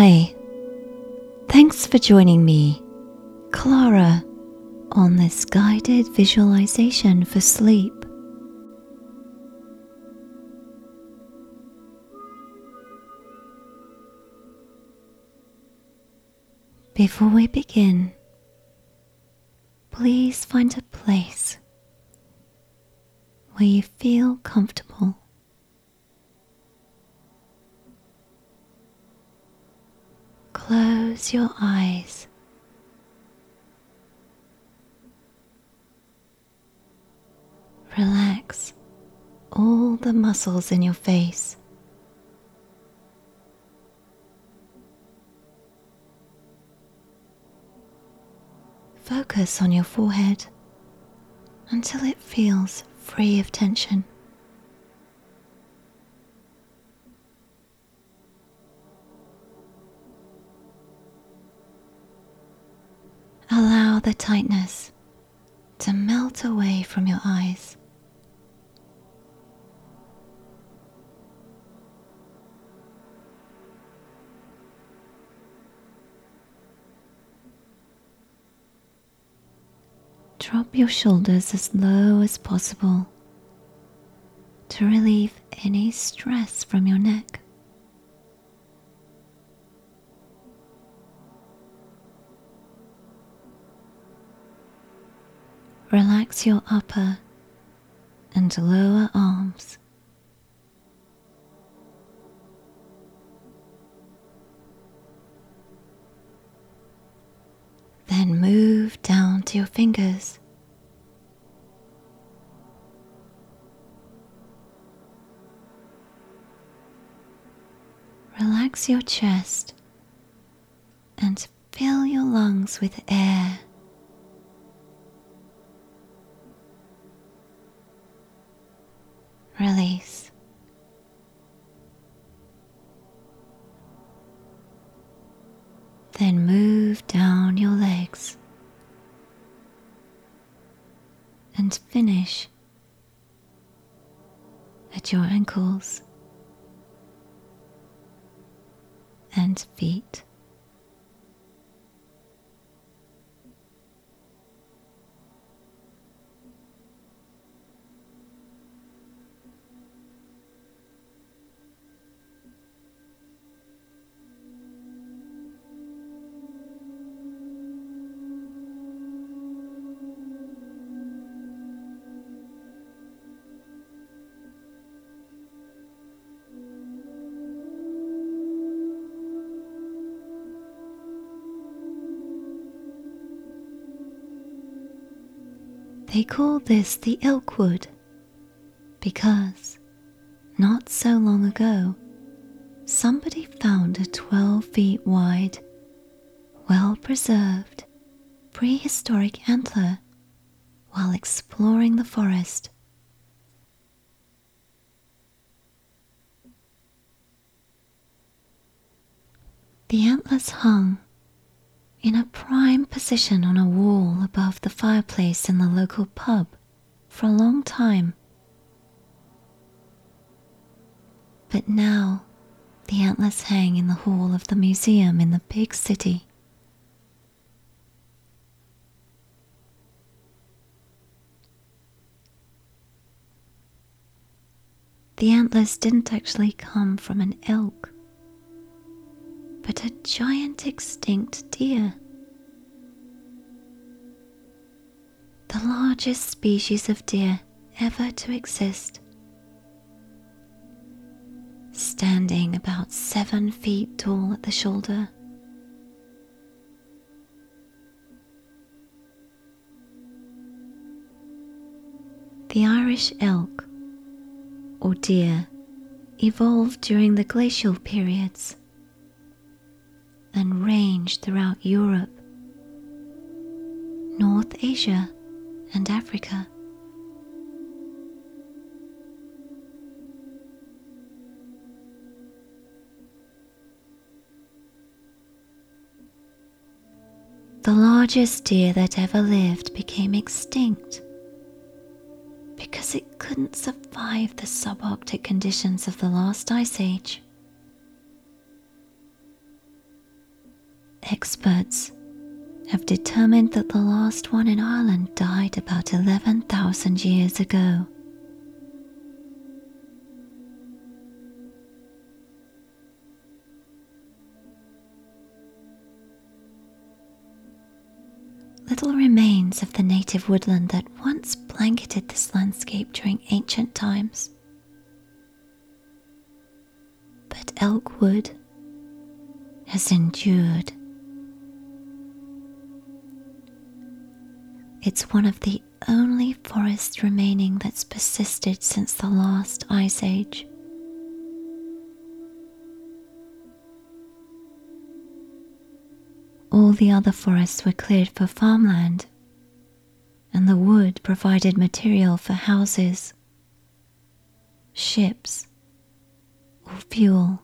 Hi, thanks for joining me, Clara, on this guided visualization for sleep. Before we begin, please find a place where you feel comfortable. Close your eyes. Relax all the muscles in your face. Focus on your forehead until it feels free of tension. Allow the tightness to melt away from your eyes. Drop your shoulders as low as possible to relieve any stress from your neck. Relax your upper and lower arms. Then move down to your fingers. Relax your chest and fill your lungs with air. Release. Then move down your legs and finish at your ankles and feet. Call this the Elkwood because not so long ago somebody found a 12 feet wide, well preserved prehistoric antler while exploring the forest. The antlers hung in a prime position on a wall above the fireplace in the local pub for a long time. But now the antlers hang in the hall of the museum in the big city. The antlers didn't actually come from an elk but a giant extinct deer. The largest species of deer ever to exist. Standing about seven feet tall at the shoulder. The Irish elk, or deer, evolved during the glacial periods and range throughout Europe, North Asia, and Africa. The largest deer that ever lived became extinct because it couldn't survive the subarctic conditions of the last ice age. Experts have determined that the last one in Ireland died about 11,000 years ago. Little remains of the native woodland that once blanketed this landscape during ancient times. But Elkwood has endured It's one of the only forests remaining that's persisted since the last ice age. All the other forests were cleared for farmland, and the wood provided material for houses, ships, or fuel.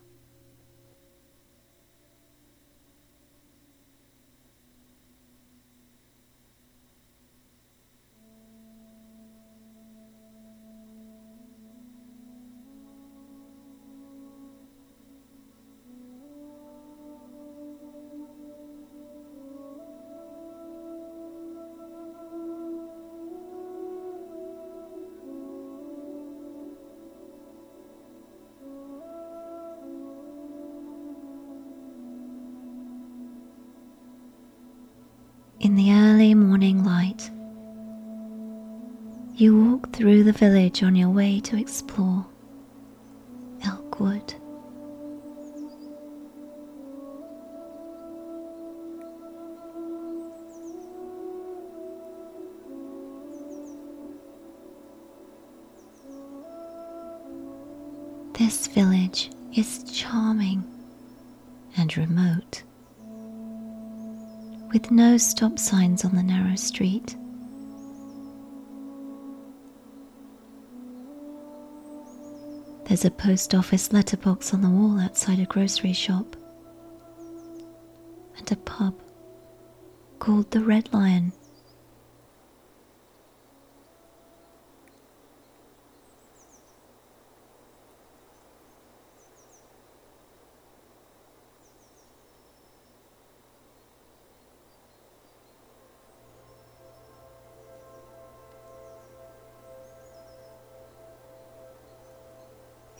In the early morning light. You walk through the village on your way to explore Elkwood. This village is charming and remote with no stop signs on the narrow street. There's a post office letterbox on the wall outside a grocery shop, and a pub called the Red Lion.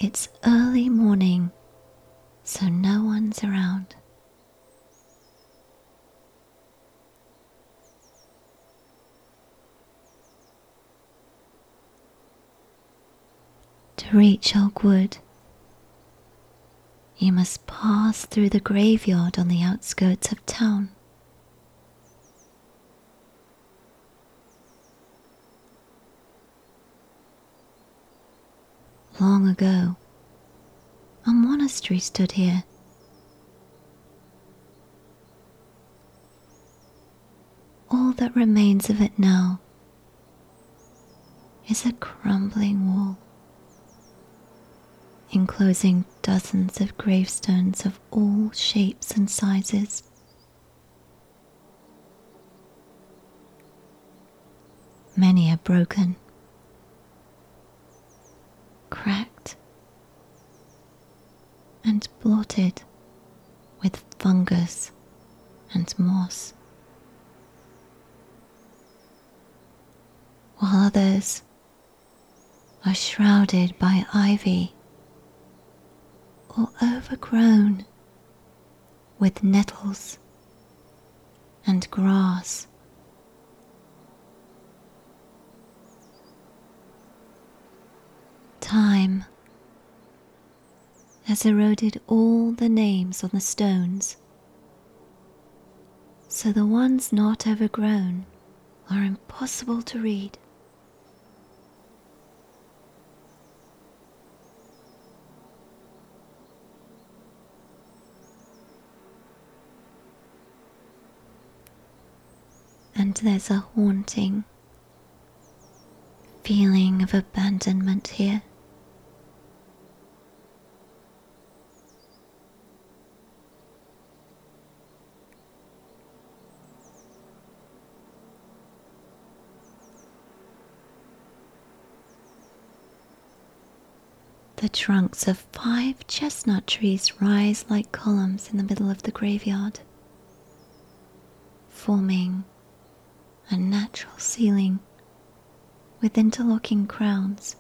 It's early morning, so no one's around. To reach Elkwood, you must pass through the graveyard on the outskirts of town. Long ago, a monastery stood here. All that remains of it now is a crumbling wall, enclosing dozens of gravestones of all shapes and sizes. Many are broken cracked and blotted with fungus and moss, while others are shrouded by ivy or overgrown with nettles and grass. Time has eroded all the names on the stones, so the ones not overgrown are impossible to read. And there's a haunting feeling of abandonment here. The trunks of five chestnut trees rise like columns in the middle of the graveyard. forming a natural ceiling with interlocking crowns.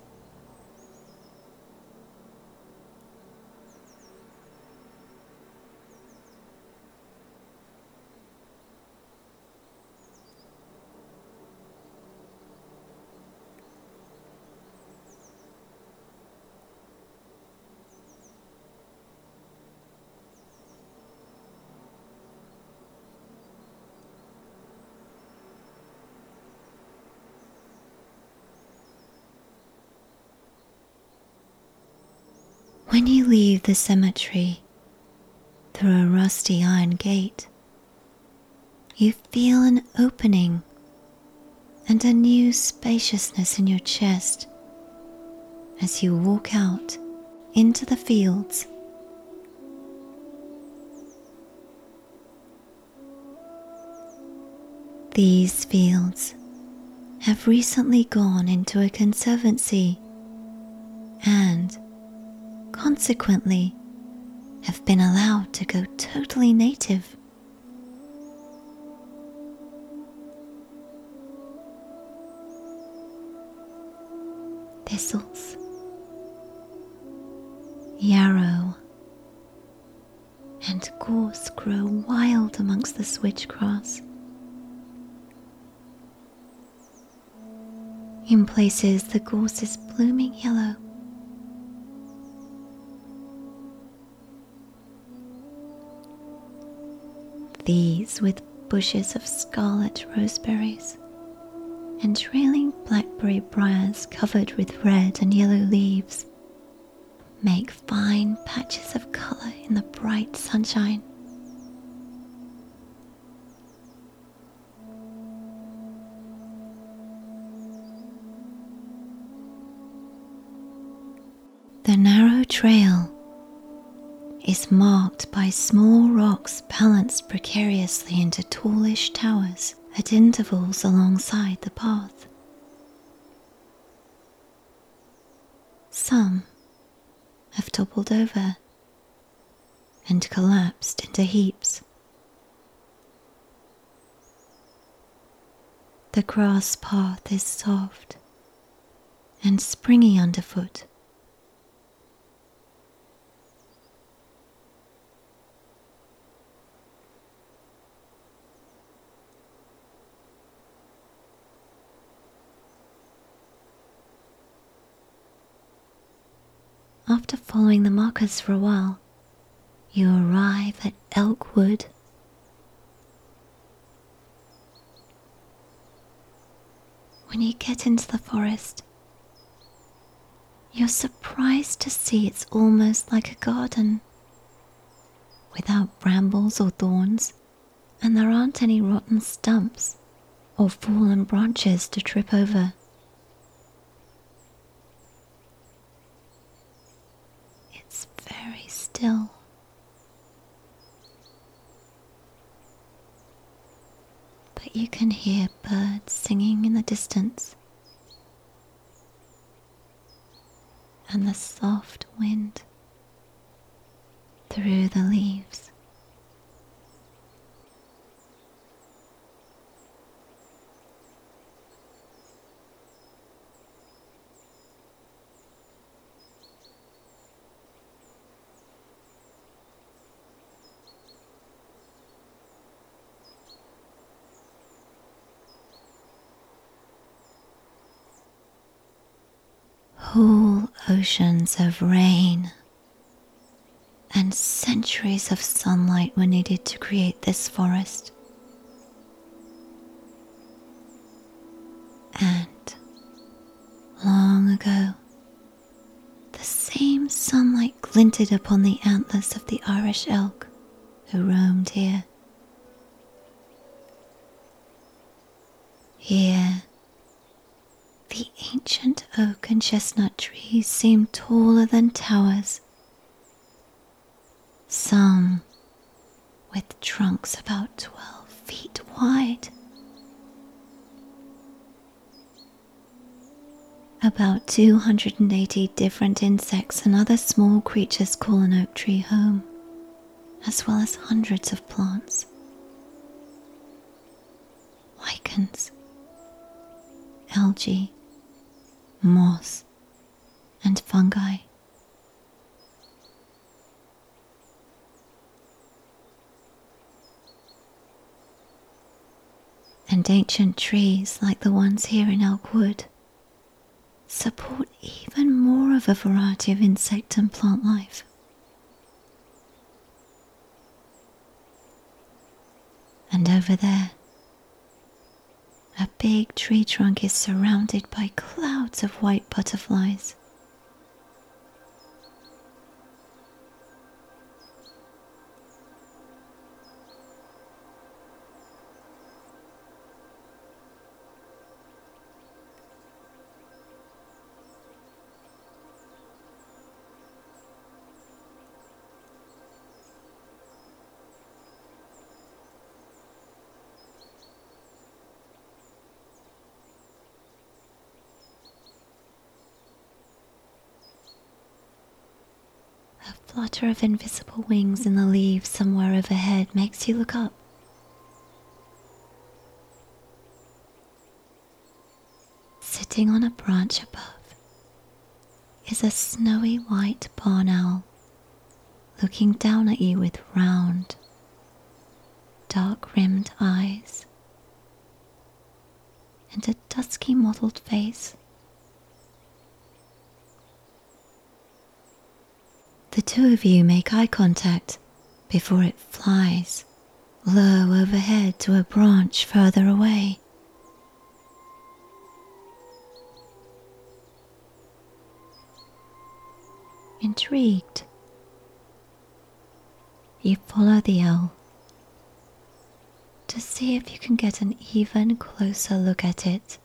Leave the cemetery through a rusty iron gate, you feel an opening and a new spaciousness in your chest as you walk out into the fields. These fields have recently gone into a conservancy and consequently, have been allowed to go totally native. Thistles, yarrow, and gorse grow wild amongst the switchgrass. In places, the gorse is blooming yellow these with bushes of scarlet roseberries and trailing blackberry briars covered with red and yellow leaves make fine patches of colour in the bright sunshine. The narrow trail is marked by small rocks balanced precariously into tallish towers at intervals alongside the path. Some have toppled over and collapsed into heaps. The grass path is soft and springy underfoot After following the markers for a while, you arrive at Elkwood. When you get into the forest, you're surprised to see it's almost like a garden without brambles or thorns, and there aren't any rotten stumps or fallen branches to trip over. Still. But you can hear birds singing in the distance and the soft wind through the leaves. Oceans of rain and centuries of sunlight were needed to create this forest. And long ago, the same sunlight glinted upon the antlers of the Irish elk who roamed here. Here, the ancient oak and chestnut trees seem taller than towers, some with trunks about 12 feet wide. About 280 different insects and other small creatures call an oak tree home, as well as hundreds of plants. lichens, algae, moss, and fungi. And ancient trees like the ones here in Elkwood support even more of a variety of insect and plant life. And over there, a big tree trunk is surrounded by clouds of white butterflies. Of invisible wings in the leaves somewhere overhead makes you look up. Sitting on a branch above is a snowy white barn owl looking down at you with round, dark rimmed eyes and a dusky mottled face. The two of you make eye contact before it flies low overhead to a branch further away. Intrigued, you follow the owl to see if you can get an even closer look at it.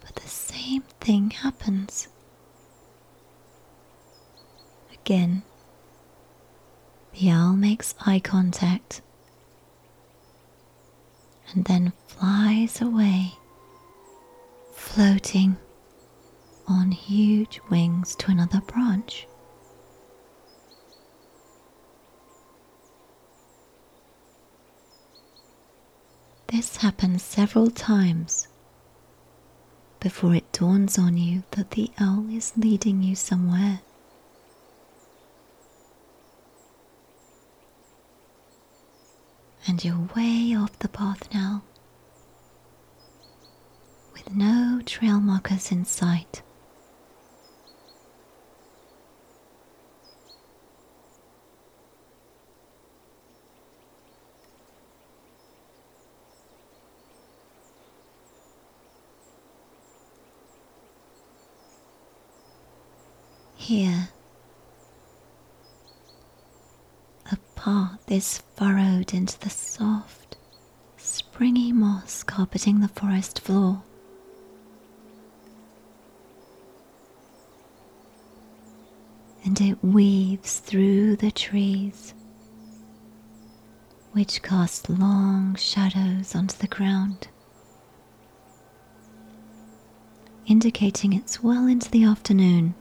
But the same thing happens. Again, the owl makes eye contact and then flies away, floating on huge wings to another branch. This happens several times before it dawns on you that the owl is leading you somewhere. And you're way off the path now, with no trail markers in sight. Here, a path is furrowed into the soft, springy moss carpeting the forest floor. And it weaves through the trees, which cast long shadows onto the ground, indicating it's well into the afternoon.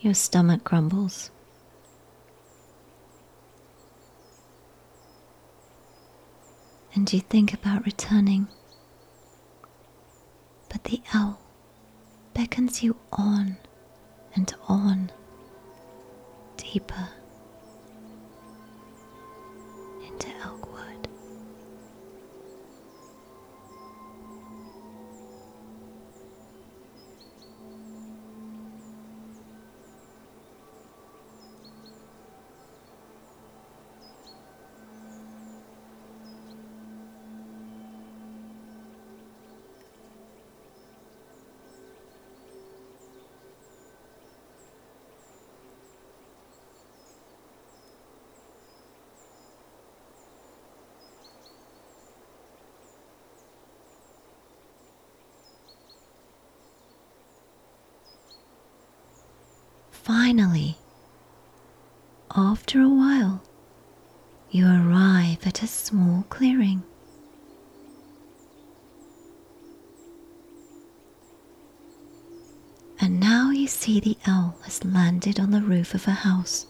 Your stomach grumbles. And you think about returning. But the owl beckons you on and on, deeper into Elkwood. Finally, after a while, you arrive at a small clearing. And now you see the owl has landed on the roof of a house.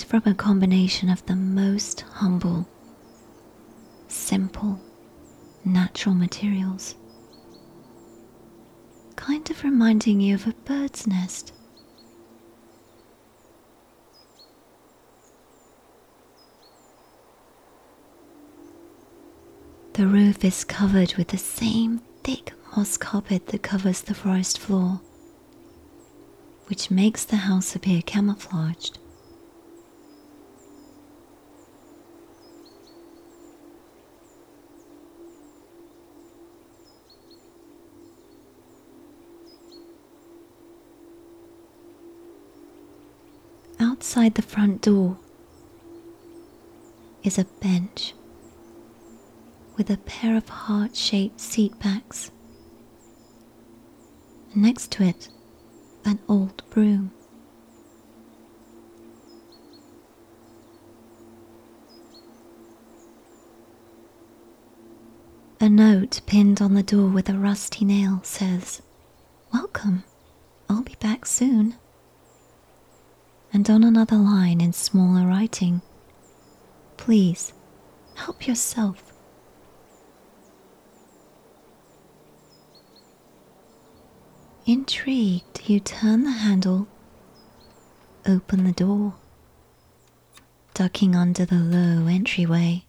Made from a combination of the most humble, simple, natural materials, kind of reminding you of a bird's nest. The roof is covered with the same thick moss carpet that covers the forest floor, which makes the house appear camouflaged. Outside the front door is a bench with a pair of heart shaped seat backs. Next to it, an old broom. A note pinned on the door with a rusty nail says, Welcome, I'll be back soon. And on another line in smaller writing, Please help yourself. Intrigued, you turn the handle, open the door, ducking under the low entryway,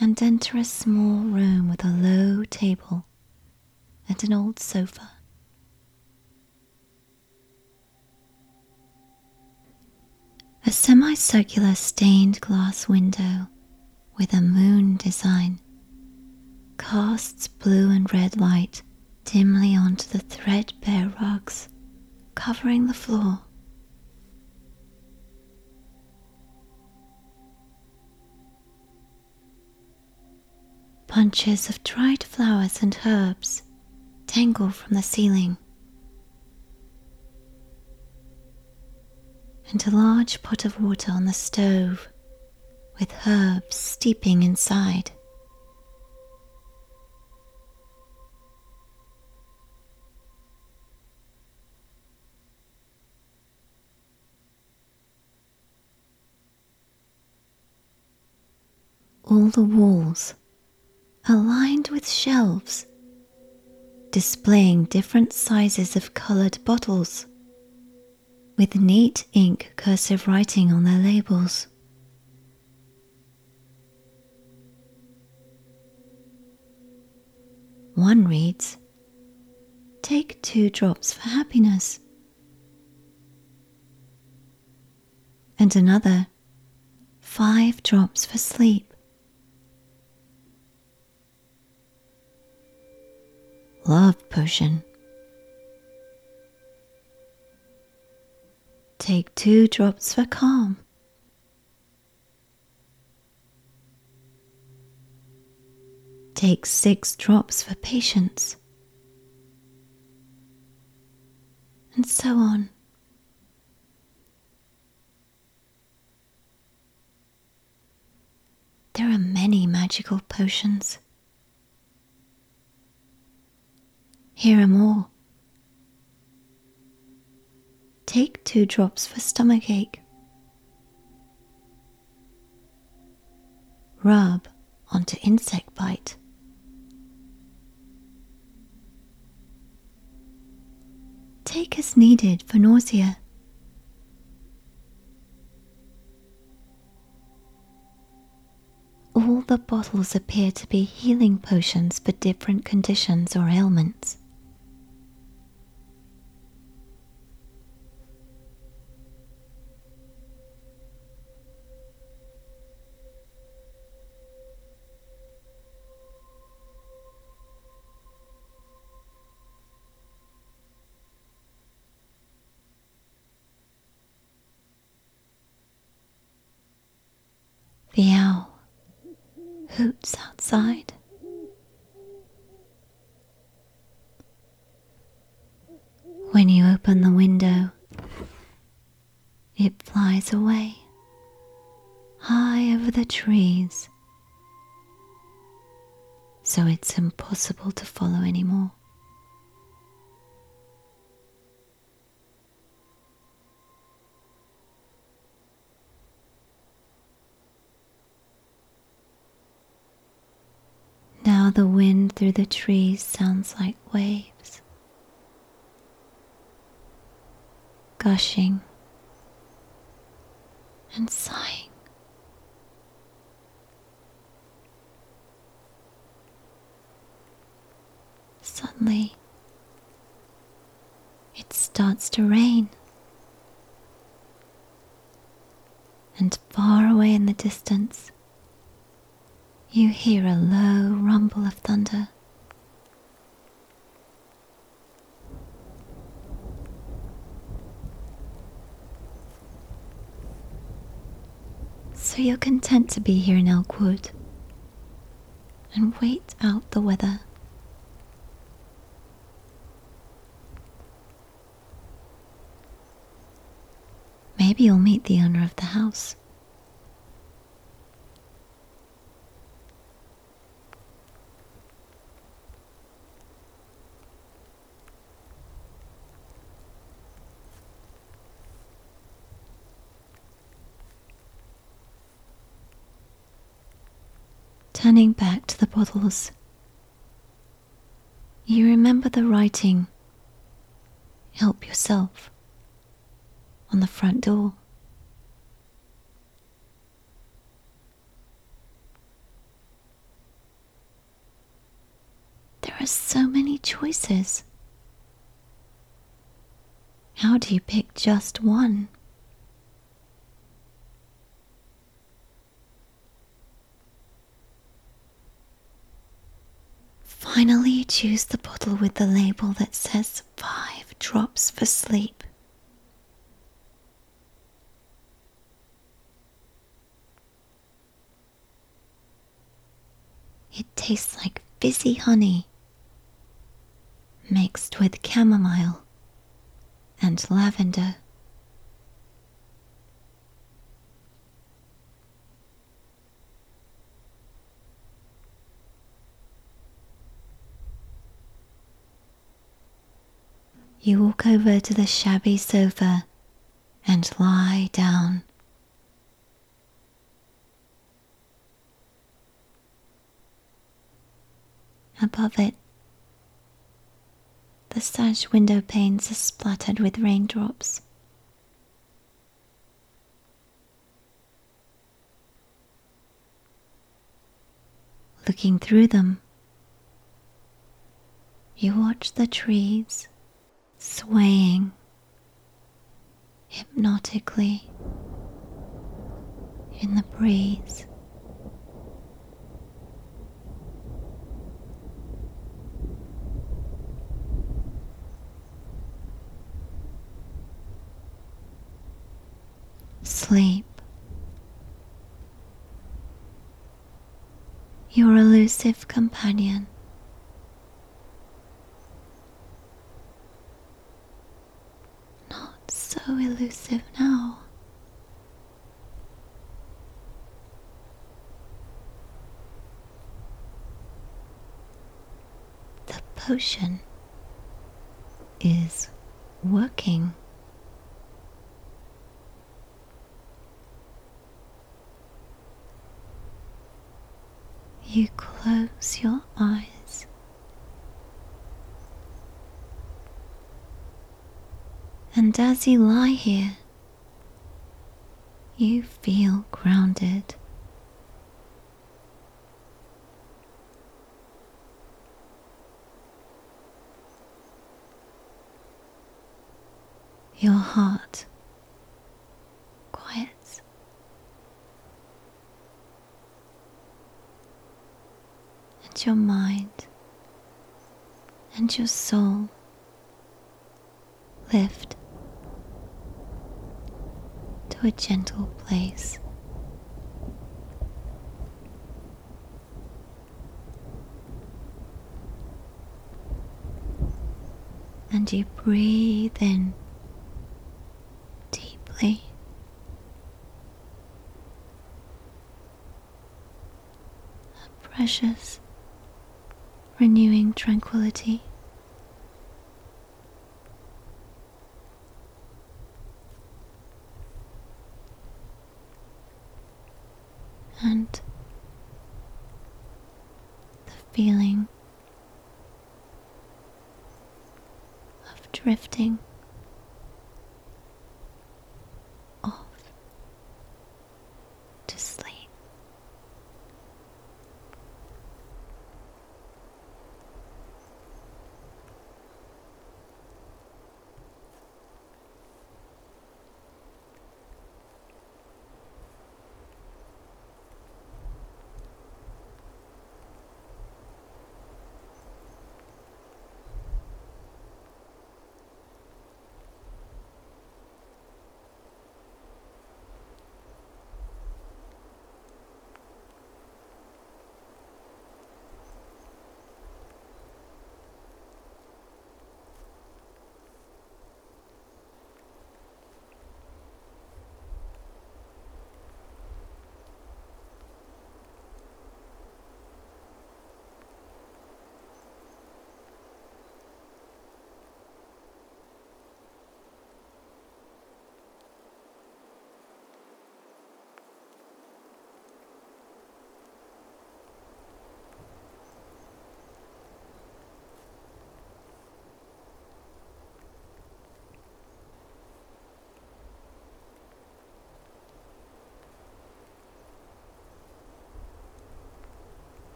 and enter a small room with a low table and an old sofa. A semicircular stained glass window with a moon design casts blue and red light dimly onto the threadbare rugs covering the floor. Bunches of dried flowers and herbs dangle from the ceiling. And a large pot of water on the stove with herbs steeping inside. all the walls are lined with shelves displaying different sizes of coloured bottles with neat ink cursive writing on their labels. One reads, Take two drops for happiness. And another, Five drops for sleep. love potion. Take two drops for calm. Take six drops for patience. And so on. There are many magical potions. Here are more. Take two drops for stomachache. Rub onto insect bite. Take as needed for nausea. All the bottles appear to be healing potions for different conditions or ailments. The owl outside. When you open the window, it flies away high over the trees, so it's impossible to follow anymore. Now the wind through the trees sounds like waves, gushing and sighing. Suddenly, it starts to rain, and far away in the distance, you hear a low rumble of thunder. So you're content to be here in Elkwood and wait out the weather. Maybe you'll meet the owner of the house. Turning back to the bottles, you remember the writing, Help yourself, on the front door. There are so many choices. How do you pick just one? Finally, choose the bottle with the label that says five drops for sleep. It tastes like fizzy honey mixed with chamomile and lavender. You walk over to the shabby sofa and lie down. Above it, the sash window panes are splattered with raindrops. Looking through them, you watch the trees swaying hypnotically in the breeze. Sleep. Your elusive companion. Not so elusive now. The potion is working. You close your eyes. And as you lie here, you feel grounded. Your heart quiets. And your mind and your soul lift a gentle place. and you breathe in deeply. A precious, renewing tranquility.